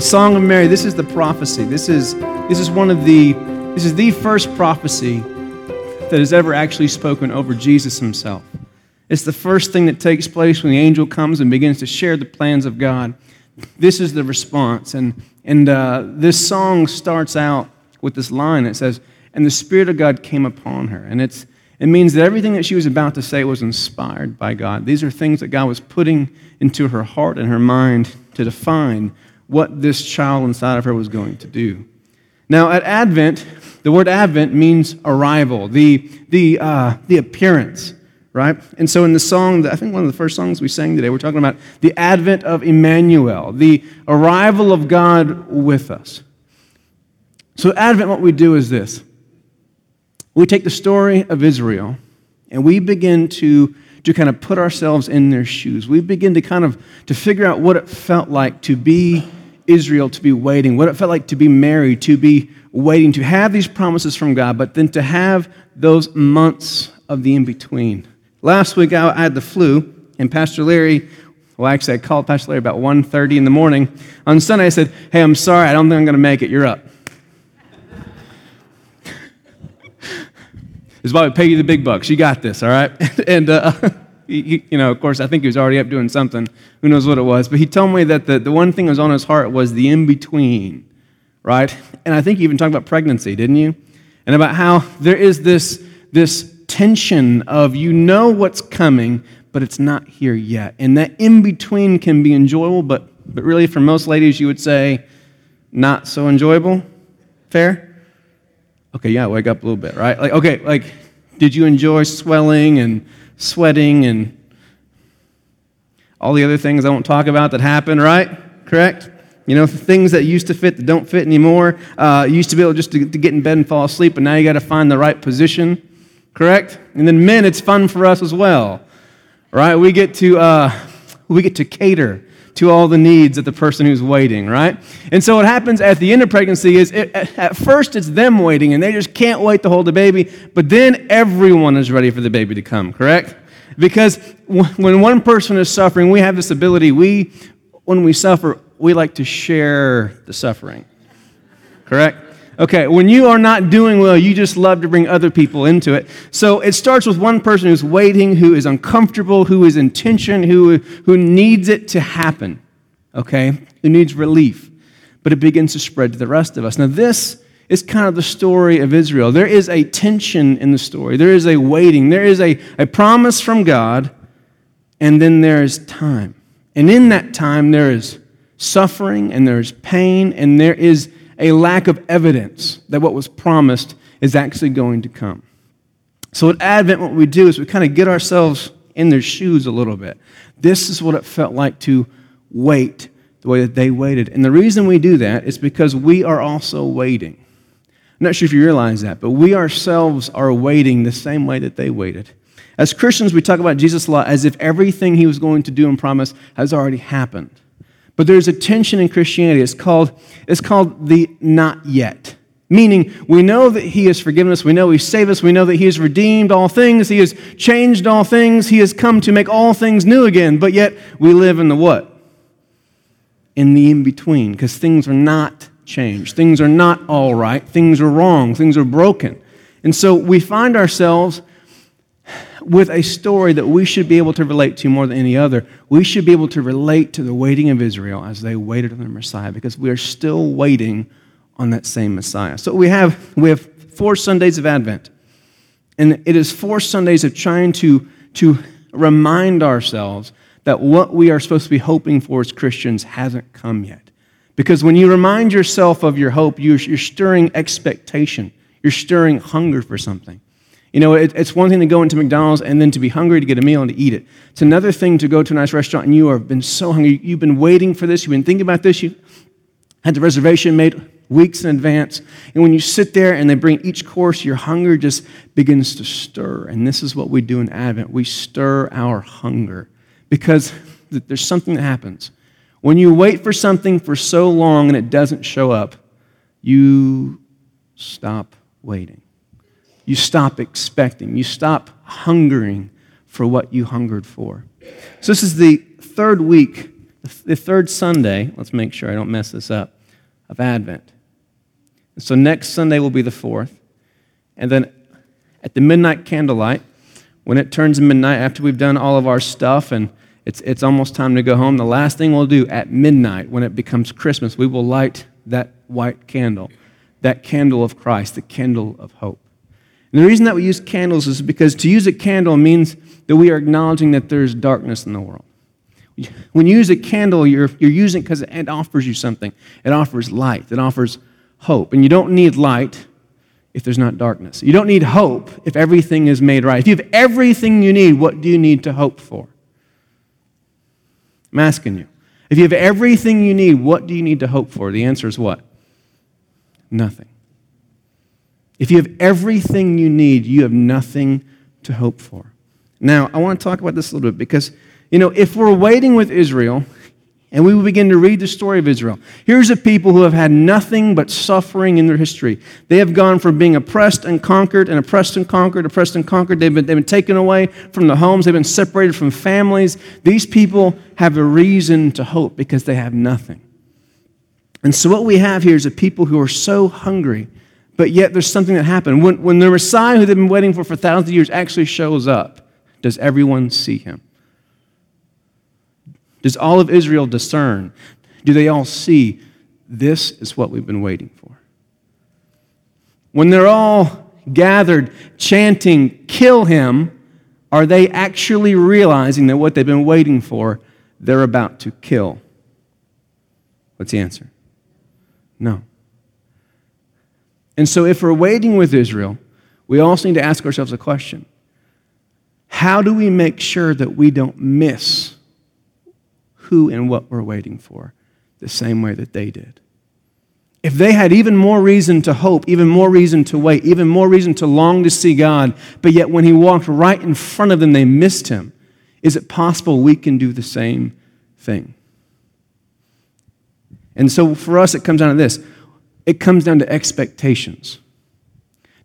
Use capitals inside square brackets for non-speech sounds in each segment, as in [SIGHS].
The Song of Mary, this is the prophecy. This is, this is one of the, this is the first prophecy that has ever actually spoken over Jesus himself. It's the first thing that takes place when the angel comes and begins to share the plans of God. This is the response. And, and uh, this song starts out with this line that says, And the Spirit of God came upon her. And it's, it means that everything that she was about to say was inspired by God. These are things that God was putting into her heart and her mind to define what this child inside of her was going to do. Now, at Advent, the word Advent means arrival, the, the, uh, the appearance right? And so in the song, I think one of the first songs we sang today, we're talking about the advent of Emmanuel, the arrival of God with us. So, Advent, what we do is this we take the story of Israel and we begin to, to kind of put ourselves in their shoes. We begin to kind of to figure out what it felt like to be Israel, to be waiting, what it felt like to be married, to be waiting, to have these promises from God, but then to have those months of the in between Last week I had the flu, and Pastor Larry, well, actually, I called Pastor Larry about 1.30 in the morning. On Sunday, I said, hey, I'm sorry, I don't think I'm going to make it. You're up. [LAUGHS] this is why we pay you the big bucks. You got this, all right? [LAUGHS] and, uh, [LAUGHS] he, you know, of course, I think he was already up doing something. Who knows what it was? But he told me that the, the one thing that was on his heart was the in between, right? And I think you even talked about pregnancy, didn't you? And about how there is this, this tension of you know what's coming, but it's not here yet. And that in between can be enjoyable, but, but really for most ladies, you would say not so enjoyable. Fair? Okay, yeah, wake up a little bit, right? Like, okay, like, did you enjoy swelling and sweating and all the other things I won't talk about that happen, right? Correct? You know, things that used to fit that don't fit anymore. Uh, you used to be able just to, to get in bed and fall asleep, but now you got to find the right position correct? And then men, it's fun for us as well, right? We get to, uh, we get to cater to all the needs of the person who's waiting, right? And so what happens at the end of pregnancy is it, at first it's them waiting and they just can't wait to hold the baby, but then everyone is ready for the baby to come, correct? Because when one person is suffering, we have this ability, we, when we suffer, we like to share the suffering, correct? Okay, when you are not doing well, you just love to bring other people into it. So it starts with one person who's waiting, who is uncomfortable, who is in tension, who, who needs it to happen, okay, who needs relief. But it begins to spread to the rest of us. Now, this is kind of the story of Israel. There is a tension in the story, there is a waiting, there is a, a promise from God, and then there is time. And in that time, there is suffering, and there is pain, and there is a lack of evidence that what was promised is actually going to come. So at Advent, what we do is we kind of get ourselves in their shoes a little bit. This is what it felt like to wait the way that they waited. And the reason we do that is because we are also waiting. I'm not sure if you realize that, but we ourselves are waiting the same way that they waited. As Christians, we talk about Jesus lot as if everything he was going to do and promise has already happened. But there's a tension in Christianity. It's called, it's called the not yet. Meaning, we know that He has forgiven us, we know He saved us, we know that He has redeemed all things, He has changed all things, He has come to make all things new again, but yet we live in the what? In the in between, because things are not changed. Things are not all right. Things are wrong. Things are broken. And so we find ourselves with a story that we should be able to relate to more than any other. We should be able to relate to the waiting of Israel as they waited on the Messiah because we are still waiting on that same Messiah. So we have, we have four Sundays of Advent. And it is four Sundays of trying to, to remind ourselves that what we are supposed to be hoping for as Christians hasn't come yet. Because when you remind yourself of your hope, you're, you're stirring expectation, you're stirring hunger for something. You know, it, it's one thing to go into McDonald's and then to be hungry to get a meal and to eat it. It's another thing to go to a nice restaurant and you have been so hungry. You've been waiting for this. You've been thinking about this. You had the reservation made weeks in advance. And when you sit there and they bring each course, your hunger just begins to stir. And this is what we do in Advent we stir our hunger because there's something that happens. When you wait for something for so long and it doesn't show up, you stop waiting. You stop expecting. You stop hungering for what you hungered for. So, this is the third week the third Sunday, let's make sure I don't mess this up, of Advent. So next Sunday will be the fourth. And then at the midnight candlelight, when it turns midnight, after we've done all of our stuff and it's, it's almost time to go home, the last thing we'll do at midnight, when it becomes Christmas, we will light that white candle, that candle of Christ, the candle of hope. And the reason that we use candles is because to use a candle means that we are acknowledging that there's darkness in the world. When you use a candle, you're, you're using it because it offers you something. It offers light, it offers hope. And you don't need light if there's not darkness. You don't need hope if everything is made right. If you have everything you need, what do you need to hope for? I'm asking you. If you have everything you need, what do you need to hope for? The answer is what? Nothing. If you have everything you need, you have nothing to hope for. Now, I want to talk about this a little bit because, you know, if we're waiting with Israel, and we will begin to read the story of Israel. Here's a people who have had nothing but suffering in their history. They have gone from being oppressed and conquered, and oppressed and conquered, oppressed and conquered. They've been, they've been taken away from the homes, they've been separated from families. These people have a reason to hope because they have nothing. And so, what we have here is a people who are so hungry, but yet there's something that happened. When, when the Messiah who they've been waiting for for thousands of years actually shows up, does everyone see him? Does all of Israel discern? Do they all see this is what we've been waiting for? When they're all gathered chanting, kill him, are they actually realizing that what they've been waiting for, they're about to kill? What's the answer? No. And so, if we're waiting with Israel, we also need to ask ourselves a question How do we make sure that we don't miss who and what we're waiting for, the same way that they did. If they had even more reason to hope, even more reason to wait, even more reason to long to see God, but yet when He walked right in front of them, they missed Him, is it possible we can do the same thing? And so for us, it comes down to this it comes down to expectations.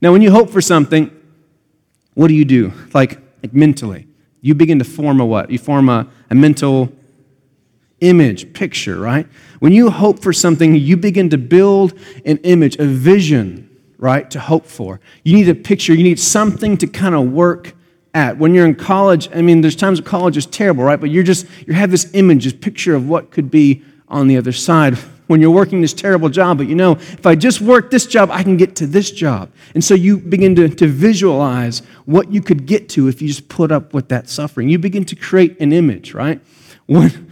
Now, when you hope for something, what do you do? Like, like mentally, you begin to form a what? You form a, a mental image, picture, right? When you hope for something, you begin to build an image, a vision, right, to hope for. You need a picture, you need something to kind of work at. When you're in college, I mean, there's times college is terrible, right? But you're just, you have this image, this picture of what could be on the other side when you're working this terrible job, but you know, if I just work this job, I can get to this job. And so you begin to, to visualize what you could get to if you just put up with that suffering. You begin to create an image, right? When,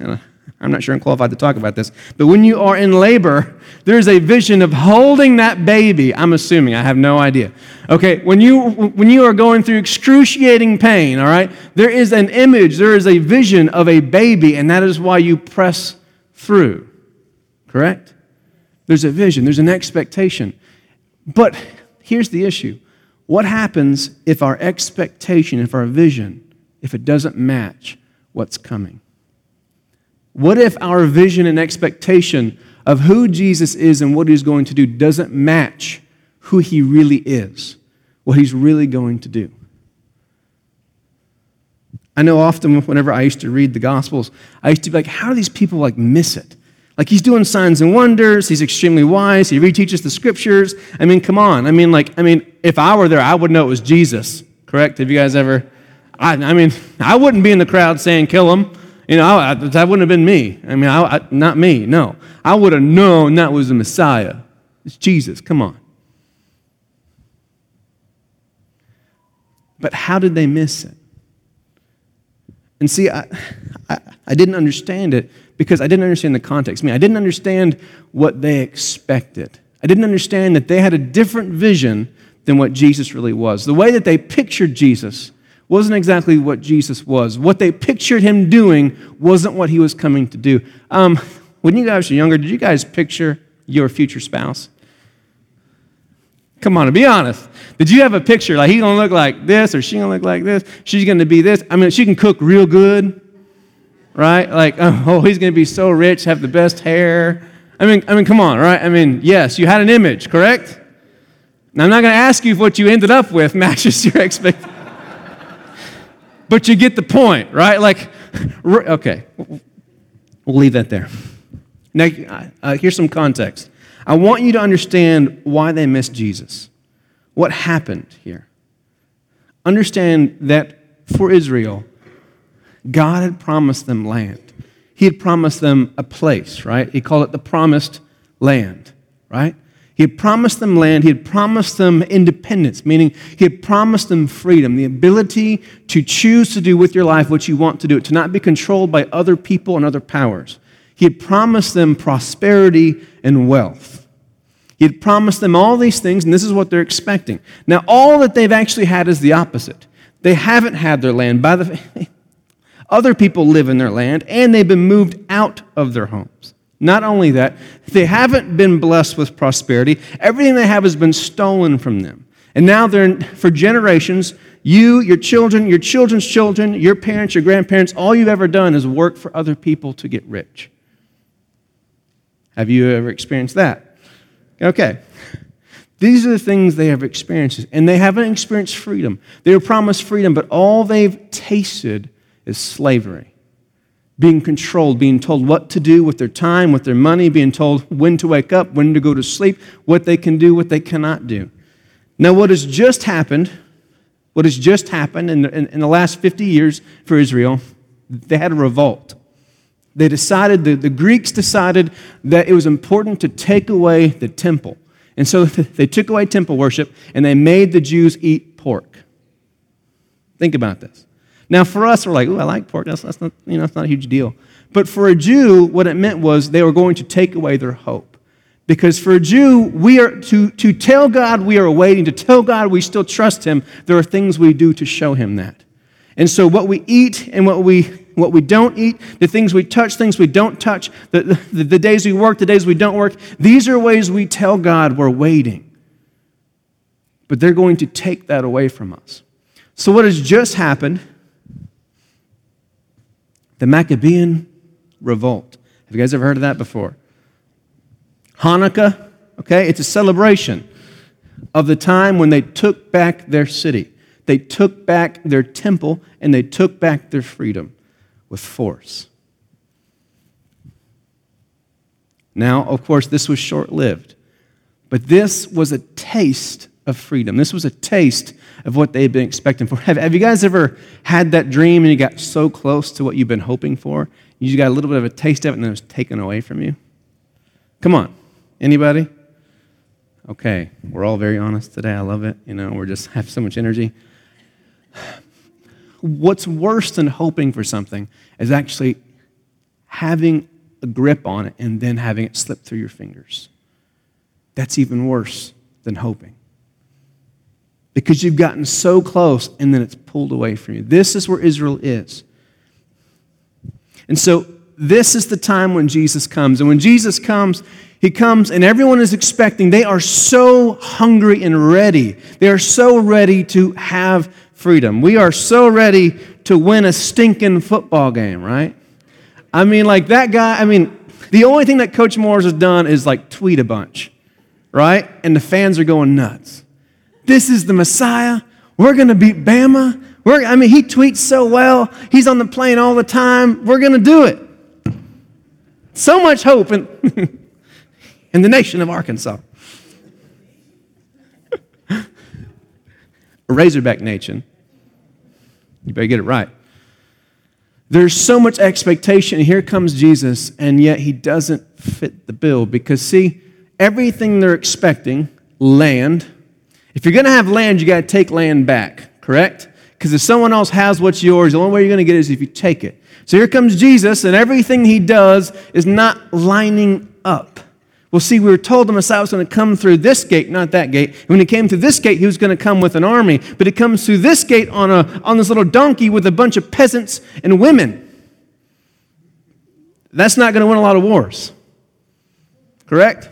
[LAUGHS] I'm not sure I'm qualified to talk about this, but when you are in labor, there's a vision of holding that baby. I'm assuming, I have no idea. Okay, when you, when you are going through excruciating pain, all right, there is an image, there is a vision of a baby, and that is why you press through. Correct? There's a vision, there's an expectation. But here's the issue what happens if our expectation, if our vision, if it doesn't match what's coming? What if our vision and expectation of who Jesus is and what he's going to do doesn't match who he really is, what he's really going to do? I know often whenever I used to read the Gospels, I used to be like, how do these people like miss it? Like he's doing signs and wonders, he's extremely wise, he reteaches the scriptures. I mean, come on. I mean, like, I mean, if I were there, I would know it was Jesus, correct? Have you guys ever? I, I mean, [LAUGHS] I wouldn't be in the crowd saying, kill him. You know, I, that wouldn't have been me. I mean, I, I, not me, no. I would have known that was the Messiah. It's Jesus, come on. But how did they miss it? And see, I, I, I didn't understand it because I didn't understand the context. I mean, I didn't understand what they expected. I didn't understand that they had a different vision than what Jesus really was. The way that they pictured Jesus wasn't exactly what Jesus was. What they pictured him doing wasn't what he was coming to do. Um, when you guys were younger, did you guys picture your future spouse? Come on, be honest. Did you have a picture like he's gonna look like this or she gonna look like this? She's gonna be this. I mean, she can cook real good, right? Like, [LAUGHS] oh, he's gonna be so rich, have the best hair. I mean, I mean, come on, right? I mean, yes, you had an image, correct? Now, I'm not gonna ask you if what you ended up with [LAUGHS] matches your expectations [LAUGHS] but you get the point, right? Like, okay, We'll leave that there. Now, uh, here's some context. I want you to understand why they missed Jesus. What happened here? Understand that for Israel, God had promised them land. He had promised them a place, right? He called it the promised land, right? He had promised them land. He had promised them independence, meaning he had promised them freedom, the ability to choose to do with your life what you want to do, to not be controlled by other people and other powers. He had promised them prosperity and wealth. He had promised them all these things, and this is what they're expecting. Now, all that they've actually had is the opposite. They haven't had their land. By the [LAUGHS] other people live in their land, and they've been moved out of their homes. Not only that, they haven't been blessed with prosperity. Everything they have has been stolen from them. And now they're, for generations, you, your children, your children's children, your parents, your grandparents, all you've ever done is work for other people to get rich. Have you ever experienced that? Okay. These are the things they have experienced, and they haven't experienced freedom. They were promised freedom, but all they've tasted is slavery being controlled, being told what to do with their time, with their money, being told when to wake up, when to go to sleep, what they can do, what they cannot do. Now, what has just happened, what has just happened in the, in, in the last 50 years for Israel, they had a revolt. They decided, the, the Greeks decided that it was important to take away the temple. And so [LAUGHS] they took away temple worship and they made the Jews eat pork. Think about this. Now, for us, we're like, oh, I like pork. That's, that's, not, you know, that's not a huge deal. But for a Jew, what it meant was they were going to take away their hope. Because for a Jew, we are to, to tell God we are waiting, to tell God we still trust Him, there are things we do to show Him that. And so, what we eat and what we, what we don't eat, the things we touch, things we don't touch, the, the, the days we work, the days we don't work, these are ways we tell God we're waiting. But they're going to take that away from us. So, what has just happened the Maccabean Revolt. Have you guys ever heard of that before? Hanukkah, okay, it's a celebration of the time when they took back their city. They took back their temple and they took back their freedom with force. Now, of course, this was short lived, but this was a taste of freedom. This was a taste of what they had been expecting for. [LAUGHS] Have, have you guys ever had that dream and you got so close to what you've been hoping for? You got a little bit of a taste of it and then it was taken away from you? Come on. Anybody? Okay, we're all very honest today. I love it. You know, we're just [LAUGHS] have so much energy. [SIGHS] What's worse than hoping for something is actually having a grip on it and then having it slip through your fingers. That's even worse than hoping because you've gotten so close and then it's pulled away from you. This is where Israel is. And so, this is the time when Jesus comes. And when Jesus comes, he comes and everyone is expecting. They are so hungry and ready. They are so ready to have freedom. We are so ready to win a stinking football game, right? I mean, like that guy, I mean, the only thing that Coach Morris has done is like tweet a bunch, right? And the fans are going nuts. This is the Messiah. We're going to beat Bama. We're, I mean, he tweets so well. He's on the plane all the time. We're going to do it. So much hope in, [LAUGHS] in the nation of Arkansas. [LAUGHS] A Razorback nation. You better get it right. There's so much expectation. Here comes Jesus, and yet he doesn't fit the bill because, see, everything they're expecting land, if you're going to have land, you got to take land back, correct? Because if someone else has what's yours, the only way you're going to get it is if you take it. So here comes Jesus, and everything he does is not lining up. Well, see, we were told the Messiah was going to come through this gate, not that gate. And when he came through this gate, he was going to come with an army. But he comes through this gate on, a, on this little donkey with a bunch of peasants and women. That's not going to win a lot of wars. Correct?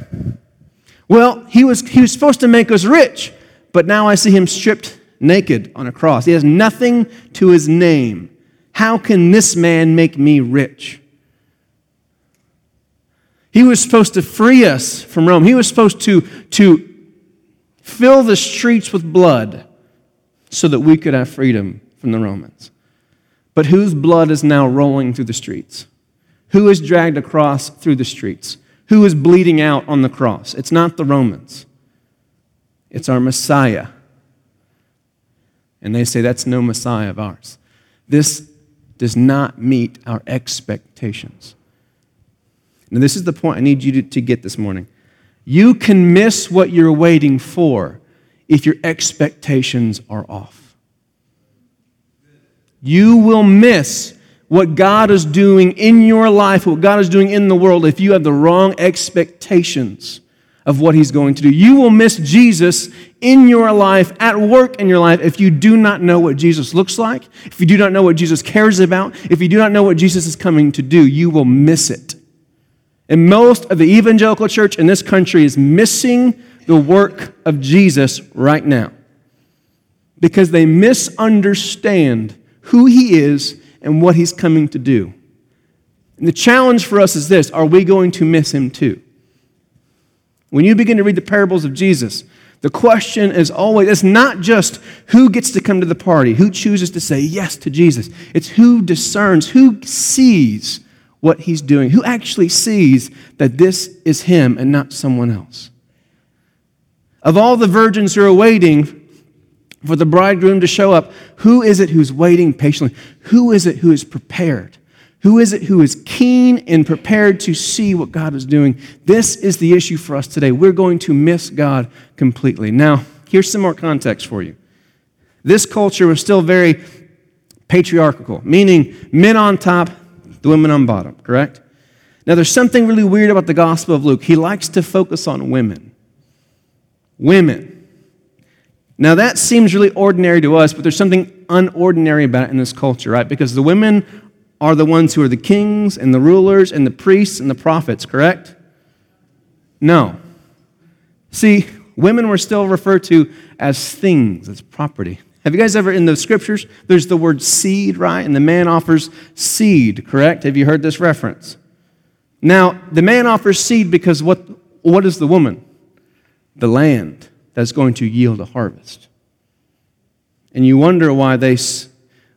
Well, he was, he was supposed to make us rich but now I see him stripped naked on a cross. He has nothing to his name. How can this man make me rich? He was supposed to free us from Rome. He was supposed to, to fill the streets with blood so that we could have freedom from the Romans. But whose blood is now rolling through the streets? Who is dragged across through the streets? Who is bleeding out on the cross? It's not the Romans, it's our Messiah. And they say that's no Messiah of ours. This does not meet our expectations. Now, this is the point I need you to, to get this morning. You can miss what you're waiting for if your expectations are off. You will miss what God is doing in your life, what God is doing in the world, if you have the wrong expectations of what He's going to do. You will miss Jesus in your life, at work in your life, if you do not know what Jesus looks like, if you do not know what Jesus cares about, if you do not know what Jesus is coming to do, you will miss it. And most of the evangelical church in this country is missing the work of Jesus right now because they misunderstand who he is and what he's coming to do. And the challenge for us is this are we going to miss him too? When you begin to read the parables of Jesus, the question is always it's not just who gets to come to the party, who chooses to say yes to Jesus. It's who discerns, who sees what he's doing, who actually sees that this is him and not someone else. Of all the virgins who are waiting for the bridegroom to show up, who is it who's waiting patiently? Who is it who is prepared? Who is it who is keen and prepared to see what God is doing? This is the issue for us today. We're going to miss God completely. Now, here's some more context for you. This culture was still very patriarchal, meaning men on top, the women on bottom, correct? Now, there's something really weird about the Gospel of Luke. He likes to focus on women. Women. Now, that seems really ordinary to us, but there's something unordinary about it in this culture, right? Because the women are the ones who are the kings and the rulers and the priests and the prophets, correct? No. See, women were still referred to as things, as property. Have you guys ever, in the scriptures, there's the word seed, right? And the man offers seed, correct? Have you heard this reference? Now, the man offers seed because what, what is the woman? The land that's going to yield a harvest. And you wonder why they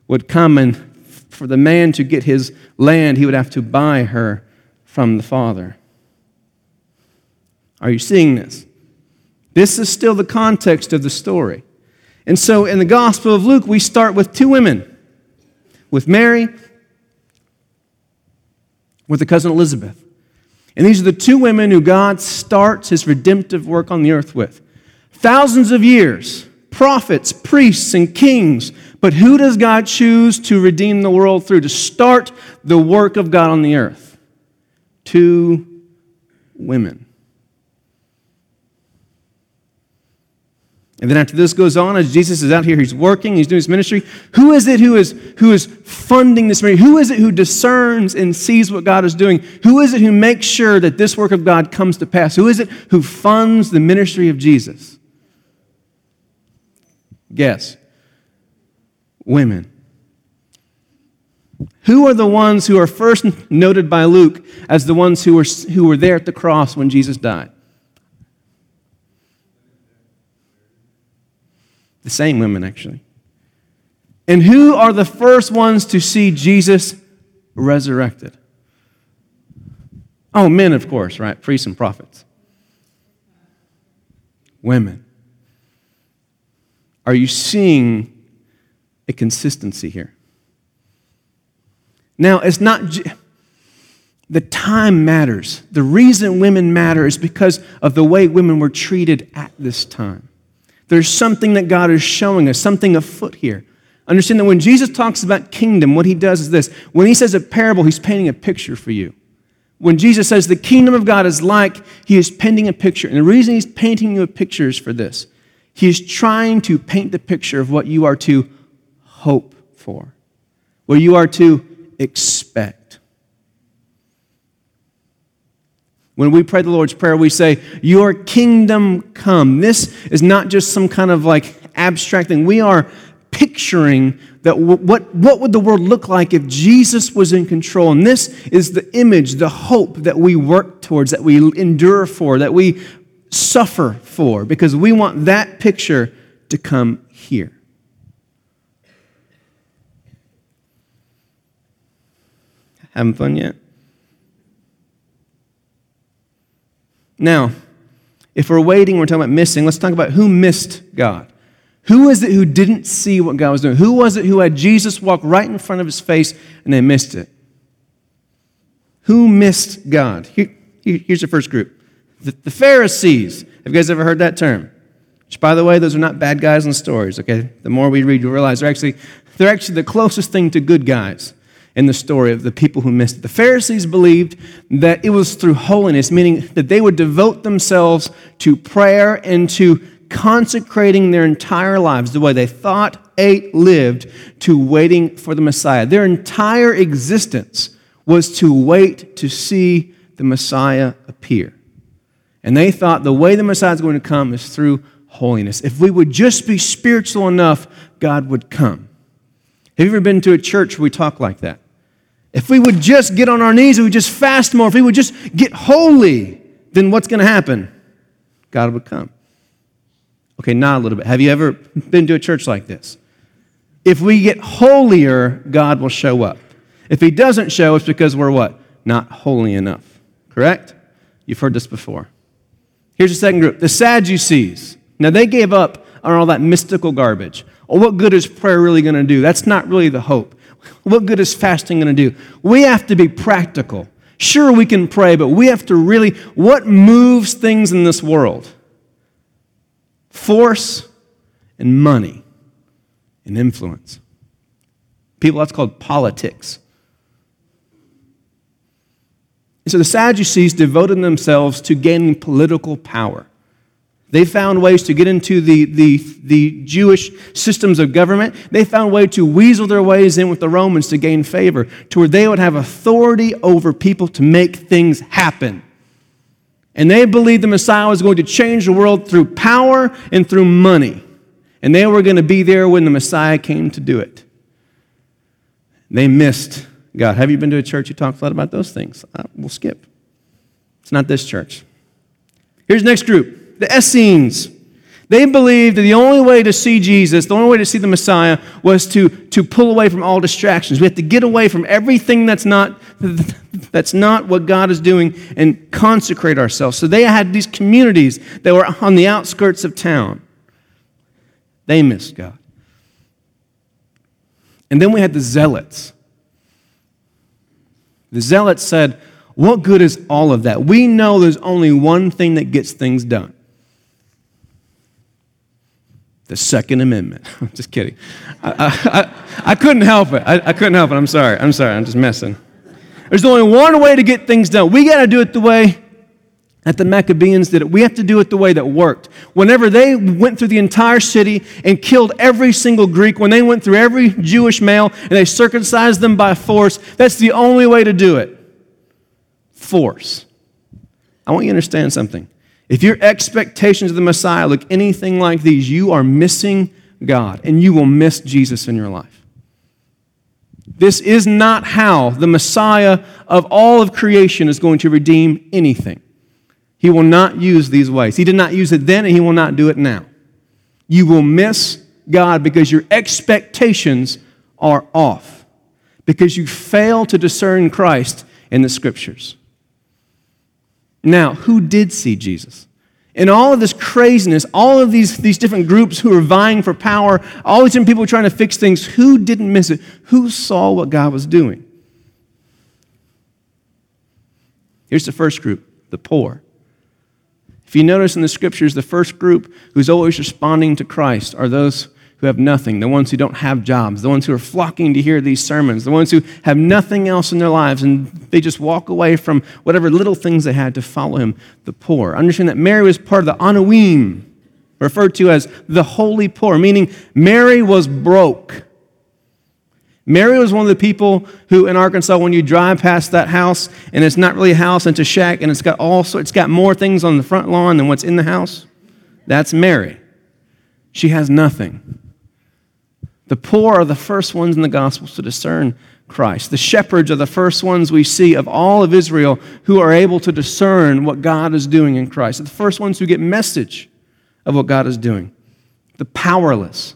would come and for the man to get his land, he would have to buy her from the father. Are you seeing this? This is still the context of the story. And so in the Gospel of Luke, we start with two women with Mary, with the cousin Elizabeth. And these are the two women who God starts his redemptive work on the earth with. Thousands of years, prophets, priests, and kings. But who does God choose to redeem the world through, to start the work of God on the earth? Two women. And then after this goes on, as Jesus is out here, he's working, he's doing his ministry. Who is it who is, who is funding this ministry? Who is it who discerns and sees what God is doing? Who is it who makes sure that this work of God comes to pass? Who is it who funds the ministry of Jesus? Guess. Women. Who are the ones who are first noted by Luke as the ones who were, who were there at the cross when Jesus died? The same women, actually. And who are the first ones to see Jesus resurrected? Oh, men, of course, right? Priests and prophets. Women. Are you seeing a consistency here? Now, it's not. the time matters. The reason women matter is because of the way women were treated at this time. There's something that God is showing us, something afoot here. Understand that when Jesus talks about kingdom, what he does is this. When he says a parable, he's painting a picture for you. When Jesus says the kingdom of God is like, he is painting a picture. And the reason he's painting you a picture is for this. He is trying to paint the picture of what you are to hope for, what you are to expect. When we pray the Lord's Prayer, we say, Your kingdom come. This is not just some kind of like abstract thing. We are picturing that what, what would the world look like if Jesus was in control? And this is the image, the hope that we work towards, that we endure for, that we suffer for because we want that picture to come here. Having fun yet? Now, if we're waiting, we're talking about missing. Let's talk about who missed God. Who is it who didn't see what God was doing? Who was it who had Jesus walk right in front of his face and they missed it? Who missed God? Here, here's the first group the, the Pharisees. Have you guys ever heard that term? Which, by the way, those are not bad guys in stories, okay? The more we read, you realize they're actually, they're actually the closest thing to good guys in the story of the people who missed it. The Pharisees believed that it was through holiness, meaning that they would devote themselves to prayer and to consecrating their entire lives, the way they thought, ate, lived, to waiting for the Messiah. Their entire existence was to wait to see the Messiah appear. And they thought the way the Messiah is going to come is through holiness. If we would just be spiritual enough, God would come. Have you ever been to a church where we talk like that? If we would just get on our knees, if we just fast more, if we would just get holy, then what's going to happen? God would come. Okay, not a little bit. Have you ever been to a church like this? If we get holier, God will show up. If He doesn't show, it's because we're what? Not holy enough. Correct? You've heard this before. Here's the second group the Sadducees. Now, they gave up on all that mystical garbage. What good is prayer really going to do? That's not really the hope. What good is fasting going to do? We have to be practical. Sure, we can pray, but we have to really, what moves things in this world? Force and money and influence. People, that's called politics. And so the Sadducees devoted themselves to gaining political power. They found ways to get into the, the, the Jewish systems of government. They found a way to weasel their ways in with the Romans to gain favor, to where they would have authority over people to make things happen. And they believed the Messiah was going to change the world through power and through money. And they were going to be there when the Messiah came to do it. They missed God. Have you been to a church who talks a lot about those things? We'll skip. It's not this church. Here's the next group the Essenes. They believed that the only way to see Jesus, the only way to see the Messiah, was to, to pull away from all distractions. We have to get away from everything that's not, [LAUGHS] that's not what God is doing and consecrate ourselves. So they had these communities that were on the outskirts of town. They missed God. And then we had the zealots. The zealots said, What good is all of that? We know there's only one thing that gets things done the Second Amendment. [LAUGHS] I'm just kidding. I, I, I, I couldn't help it. I, I, couldn't help it. I'm sorry. I'm sorry. I'm just messing. There's only one way to get things done. We got to do it the way that the Maccabees did it. We have to do it the way that worked. Whenever they went through the entire city and killed every single Greek, when they went through every Jewish male and they circumcised them by force, that's the only way to do it. Force. I want you to understand something. If your expectations of the Messiah look anything like these, you are missing God and you will miss Jesus in your life. This is not how the Messiah of all of creation is going to redeem anything. He will not use these ways. He did not use it then, and He will not do it now. You will miss God because your expectations are off, because you fail to discern Christ in the Scriptures. Now, who did see Jesus? In all of this craziness, all of these, these different groups who are vying for power, all these different people trying to fix things, who didn't miss it? Who saw what God was doing? Here's the first group the poor. If you notice in the scriptures, the first group who's always responding to Christ are those who have nothing, the ones who don't have jobs, the ones who are flocking to hear these sermons, the ones who have nothing else in their lives and they just walk away from whatever little things they had to follow him, the poor. Understand that Mary was part of the Anawim, referred to as the holy poor, meaning Mary was broke. Mary was one of the people who in Arkansas, when you drive past that house and it's not really a house, it's a shack, and it's got all sorts, it's got more things on the front lawn than what's in the house. That's Mary. She has nothing. The poor are the first ones in the Gospels to discern Christ. The shepherds are the first ones we see of all of Israel who are able to discern what God is doing in Christ. They're the first ones who get message of what God is doing. The powerless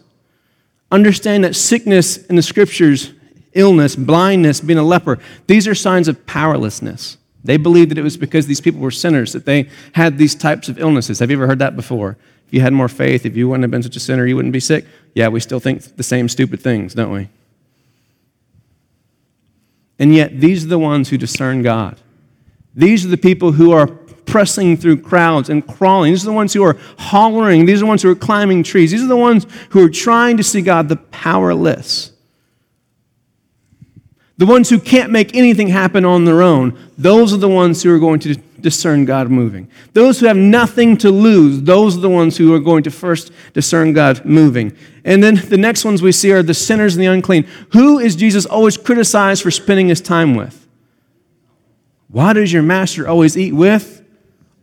Understand that sickness in the scriptures, illness, blindness, being a leper, these are signs of powerlessness. They believed that it was because these people were sinners that they had these types of illnesses. Have you ever heard that before? If you had more faith, if you wouldn't have been such a sinner, you wouldn't be sick. Yeah, we still think the same stupid things, don't we? And yet, these are the ones who discern God. These are the people who are pressing through crowds and crawling. These are the ones who are hollering. These are the ones who are climbing trees. These are the ones who are trying to see God, the powerless. The ones who can't make anything happen on their own, those are the ones who are going to discern God moving. Those who have nothing to lose, those are the ones who are going to first discern God moving. And then the next ones we see are the sinners and the unclean. Who is Jesus always criticized for spending his time with? Why does your master always eat with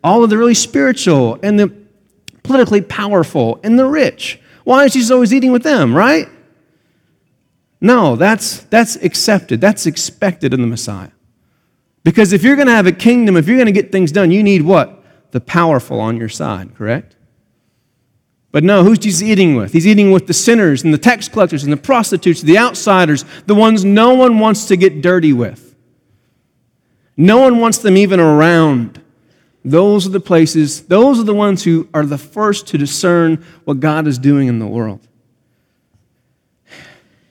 all of the really spiritual and the politically powerful and the rich? Why is Jesus always eating with them, right? No, that's, that's accepted. That's expected in the Messiah. Because if you're going to have a kingdom, if you're going to get things done, you need what? The powerful on your side, correct? But no, who's Jesus eating with? He's eating with the sinners and the tax collectors and the prostitutes, the outsiders, the ones no one wants to get dirty with. No one wants them even around. Those are the places, those are the ones who are the first to discern what God is doing in the world.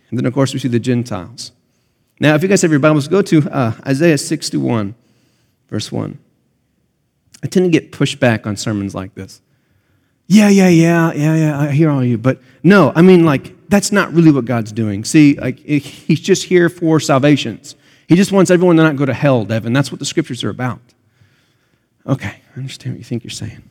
And then, of course, we see the Gentiles. Now, if you guys have your Bibles, go to uh, Isaiah 61, verse 1. I tend to get pushed back on sermons like this. Yeah, yeah, yeah, yeah, yeah, I hear all you. But no, I mean, like, that's not really what God's doing. See, like, He's just here for salvations. He just wants everyone to not go to hell, Devin. That's what the scriptures are about. Okay, I understand what you think you're saying.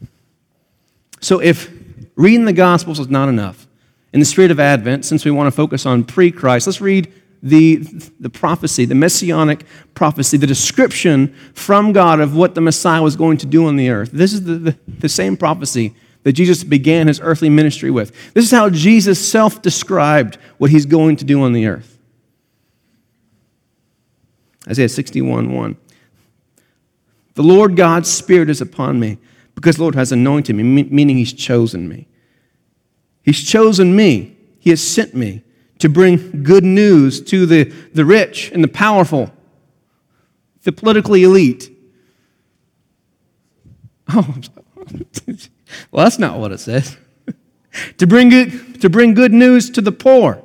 So, if reading the Gospels is not enough, in the spirit of Advent, since we want to focus on pre Christ, let's read the, the prophecy, the messianic prophecy, the description from God of what the Messiah was going to do on the earth. This is the, the, the same prophecy that Jesus began his earthly ministry with. This is how Jesus self described what he's going to do on the earth. Isaiah 61 1. The Lord God's Spirit is upon me because the Lord has anointed me, meaning he's chosen me. He's chosen me, he has sent me to bring good news to the, the rich and the powerful, the politically elite. [LAUGHS] Oh, well, that's not what it says. [LAUGHS] to, bring good, to bring good news to the poor,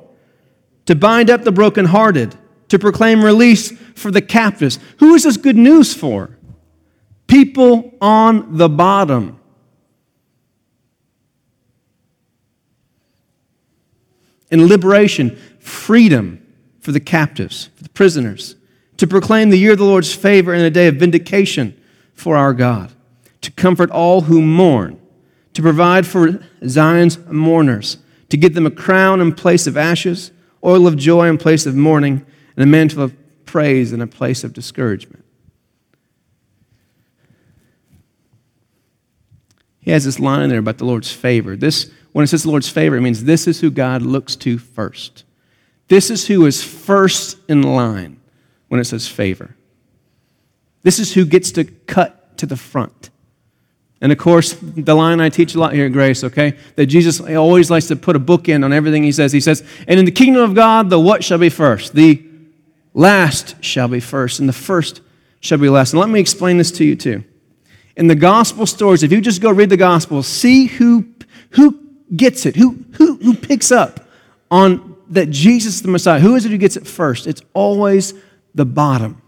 to bind up the brokenhearted, to proclaim release for the captives. Who is this good news for? People on the bottom. and liberation, freedom for the captives, for the prisoners, to proclaim the year of the Lord's favor and a day of vindication for our God, to comfort all who mourn, to provide for Zion's mourners, to give them a crown in place of ashes, oil of joy in place of mourning, and a mantle of praise in a place of discouragement. He has this line in there about the Lord's favor. This when it says the Lord's favor, it means this is who God looks to first. This is who is first in line when it says favor. This is who gets to cut to the front. And of course, the line I teach a lot here at Grace, okay, that Jesus always likes to put a bookend on everything he says. He says, And in the kingdom of God, the what shall be first? The last shall be first, and the first shall be last. And let me explain this to you too. In the gospel stories, if you just go read the gospel, see who, who gets it? Who, who, who picks up on that Jesus the Messiah? Who is it who gets it first? It's always the bottom.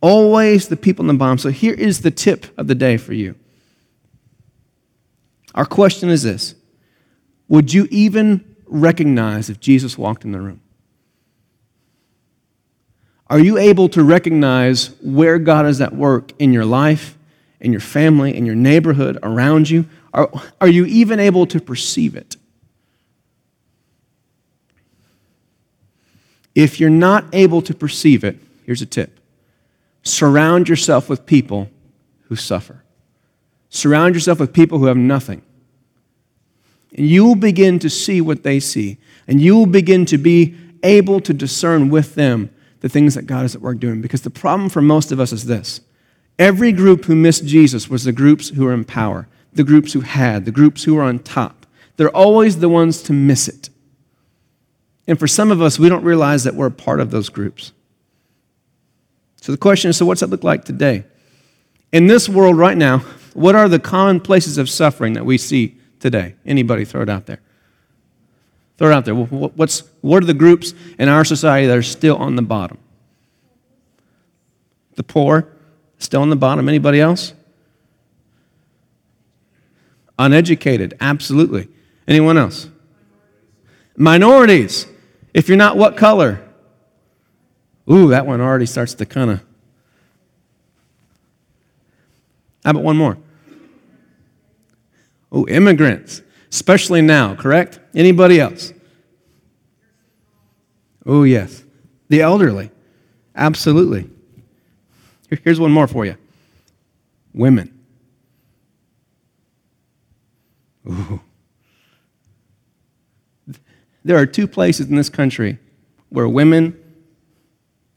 Always the people in the bottom. So here is the tip of the day for you. Our question is this Would you even recognize if Jesus walked in the room? Are you able to recognize where God is at work in your life, in your family, in your neighborhood, around you? Are, are you even able to perceive it? If you're not able to perceive it, here's a tip surround yourself with people who suffer. Surround yourself with people who have nothing. And you will begin to see what they see. And you will begin to be able to discern with them the things that God is at work doing. Because the problem for most of us is this every group who missed Jesus was the groups who were in power the groups who had, the groups who were on top. They're always the ones to miss it. And for some of us, we don't realize that we're a part of those groups. So the question is so, what's that look like today? In this world right now, what are the common places of suffering that we see today? Anybody throw it out there. Throw it out there. What's, what are the groups in our society that are still on the bottom? The poor, still on the bottom. Anybody else? Uneducated, absolutely. Anyone else? Minorities. If you're not what color? Ooh, that one already starts to kind of. How about one more? Oh, immigrants, especially now, correct? Anybody else? Oh, yes. The elderly. Absolutely. Here's one more for you women. Ooh. There are two places in this country where women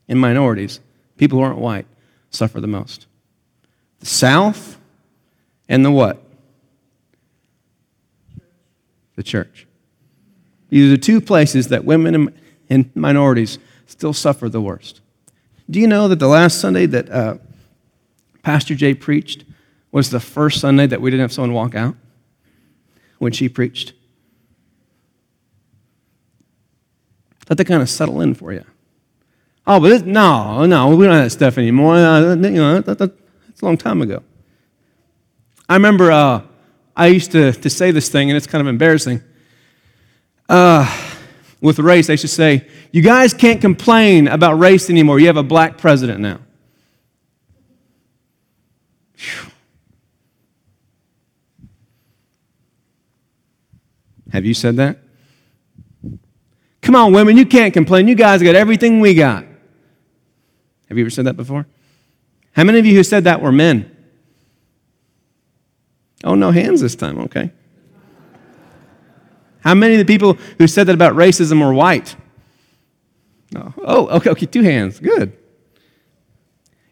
and minorities, people who aren't white, suffer the most the South and the what? The church. These are the two places that women and minorities still suffer the worst. Do you know that the last Sunday that uh, Pastor Jay preached was the first Sunday that we didn't have someone walk out when she preached? Let that kind of settle in for you. Oh, but this, no, no, we don't have that stuff anymore. Uh, you know, that, that, that's a long time ago. I remember uh, I used to, to say this thing, and it's kind of embarrassing. Uh, with race, they should say, You guys can't complain about race anymore. You have a black president now. Whew. Have you said that? Come on, women, you can't complain. You guys got everything we got. Have you ever said that before? How many of you who said that were men? Oh, no hands this time. Okay. How many of the people who said that about racism were white? No. Oh, okay, okay, two hands. Good.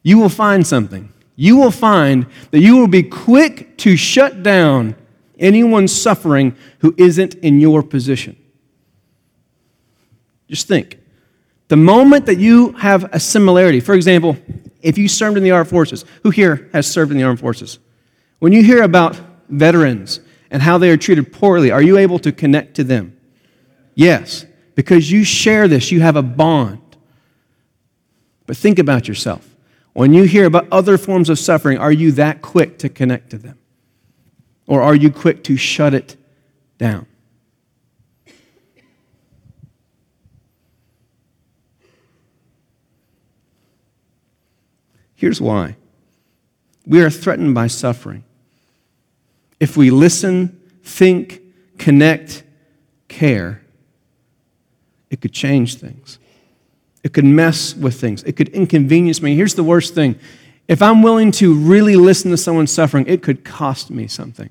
You will find something. You will find that you will be quick to shut down anyone suffering who isn't in your position. Just think. The moment that you have a similarity, for example, if you served in the armed forces, who here has served in the armed forces? When you hear about veterans and how they are treated poorly, are you able to connect to them? Yes, because you share this, you have a bond. But think about yourself. When you hear about other forms of suffering, are you that quick to connect to them? Or are you quick to shut it down? Here's why we are threatened by suffering. If we listen, think, connect, care, it could change things. It could mess with things. It could inconvenience me. Here's the worst thing if I'm willing to really listen to someone suffering, it could cost me something.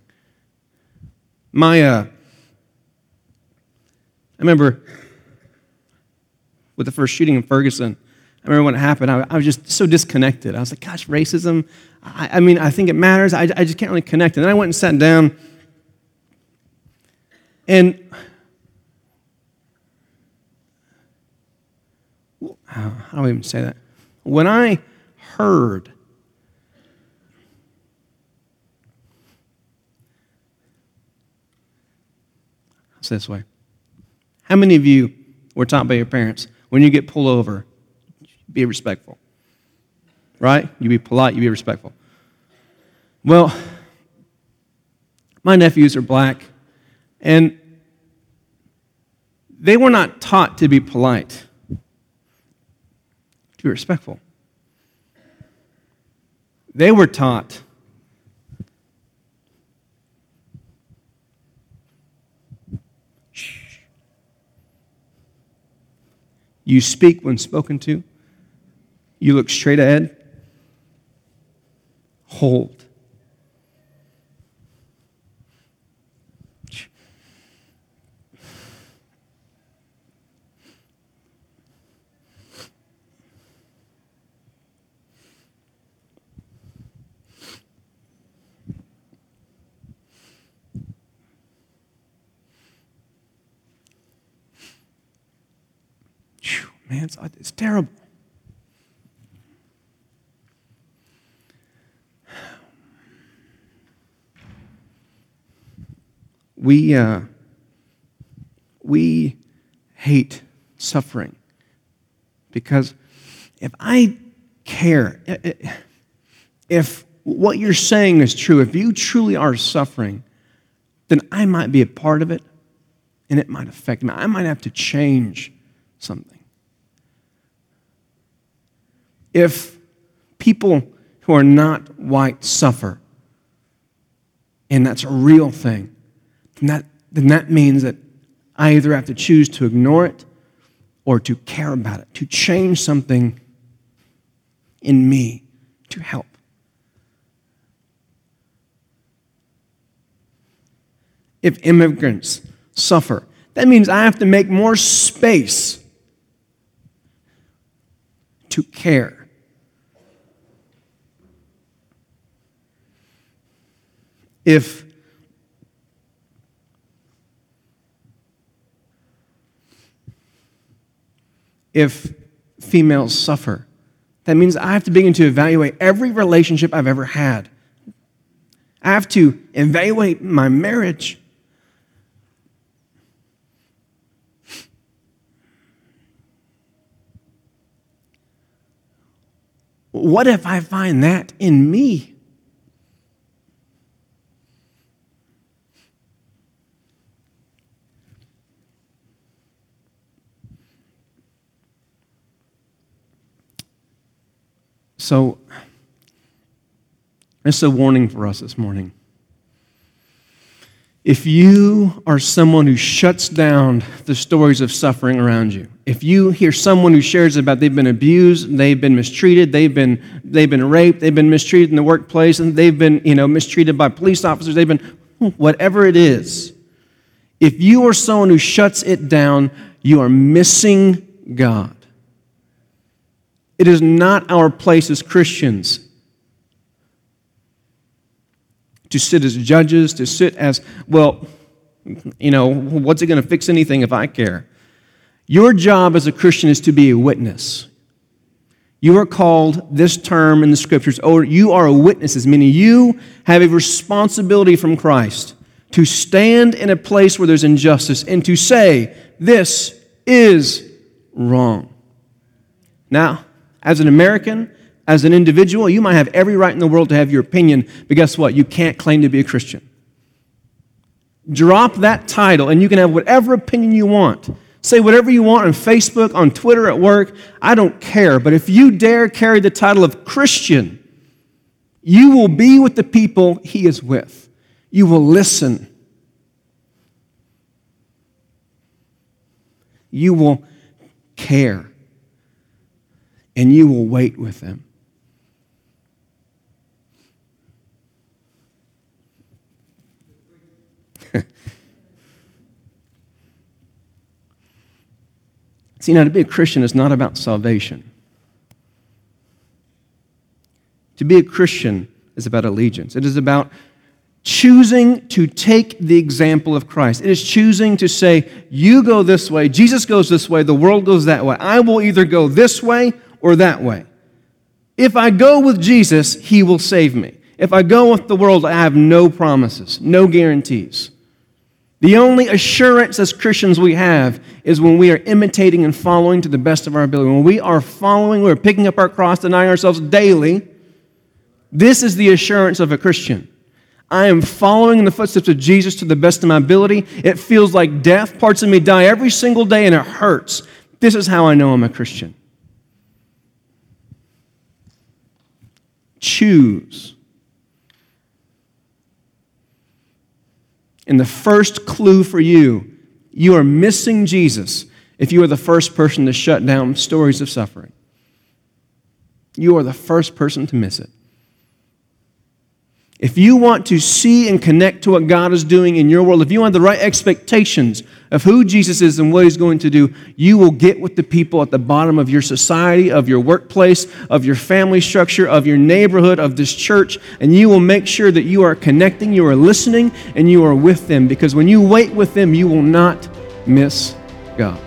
My, uh, I remember with the first shooting in Ferguson, I remember when it happened, I, I was just so disconnected. I was like, gosh, racism, I, I mean, I think it matters. I, I just can't really connect. And then I went and sat down. And how do I even say that? When I heard I'll say this way. How many of you were taught by your parents when you get pulled over, be respectful. Right? You be polite, you be respectful. Well, my nephews are black, and they were not taught to be polite, to be respectful. They were taught You speak when spoken to. You look straight ahead. Hold. Man, it's, it's terrible. We, uh, we hate suffering because if I care, if what you're saying is true, if you truly are suffering, then I might be a part of it and it might affect me. I might have to change something. If people who are not white suffer, and that's a real thing, then that, then that means that I either have to choose to ignore it or to care about it, to change something in me to help. If immigrants suffer, that means I have to make more space to care. If if females suffer, that means I have to begin to evaluate every relationship I've ever had. I have to evaluate my marriage. What if I find that in me? So, it's a warning for us this morning. If you are someone who shuts down the stories of suffering around you, if you hear someone who shares about they've been abused, they've been mistreated, they've been, they've been raped, they've been mistreated in the workplace, and they've been you know, mistreated by police officers, they've been whatever it is, if you are someone who shuts it down, you are missing God. It is not our place as Christians to sit as judges, to sit as, well, you know, what's it going to fix anything if I care? Your job as a Christian is to be a witness. You are called this term in the scriptures, or you are a witnesses, meaning you have a responsibility from Christ to stand in a place where there's injustice and to say, this is wrong. Now, as an American, as an individual, you might have every right in the world to have your opinion, but guess what? You can't claim to be a Christian. Drop that title, and you can have whatever opinion you want. Say whatever you want on Facebook, on Twitter, at work. I don't care. But if you dare carry the title of Christian, you will be with the people he is with. You will listen. You will care and you will wait with them. [LAUGHS] See, now to be a Christian is not about salvation. To be a Christian is about allegiance. It is about choosing to take the example of Christ. It is choosing to say, You go this way, Jesus goes this way, the world goes that way. I will either go this way or that way. If I go with Jesus, he will save me. If I go with the world, I have no promises, no guarantees. The only assurance as Christians we have is when we are imitating and following to the best of our ability. When we are following, we're picking up our cross, denying ourselves daily. This is the assurance of a Christian. I am following in the footsteps of Jesus to the best of my ability. It feels like death. Parts of me die every single day and it hurts. This is how I know I'm a Christian. Choose. And the first clue for you you are missing Jesus if you are the first person to shut down stories of suffering. You are the first person to miss it. If you want to see and connect to what God is doing in your world, if you want the right expectations of who Jesus is and what he's going to do, you will get with the people at the bottom of your society, of your workplace, of your family structure, of your neighborhood, of this church, and you will make sure that you are connecting, you are listening, and you are with them. Because when you wait with them, you will not miss God.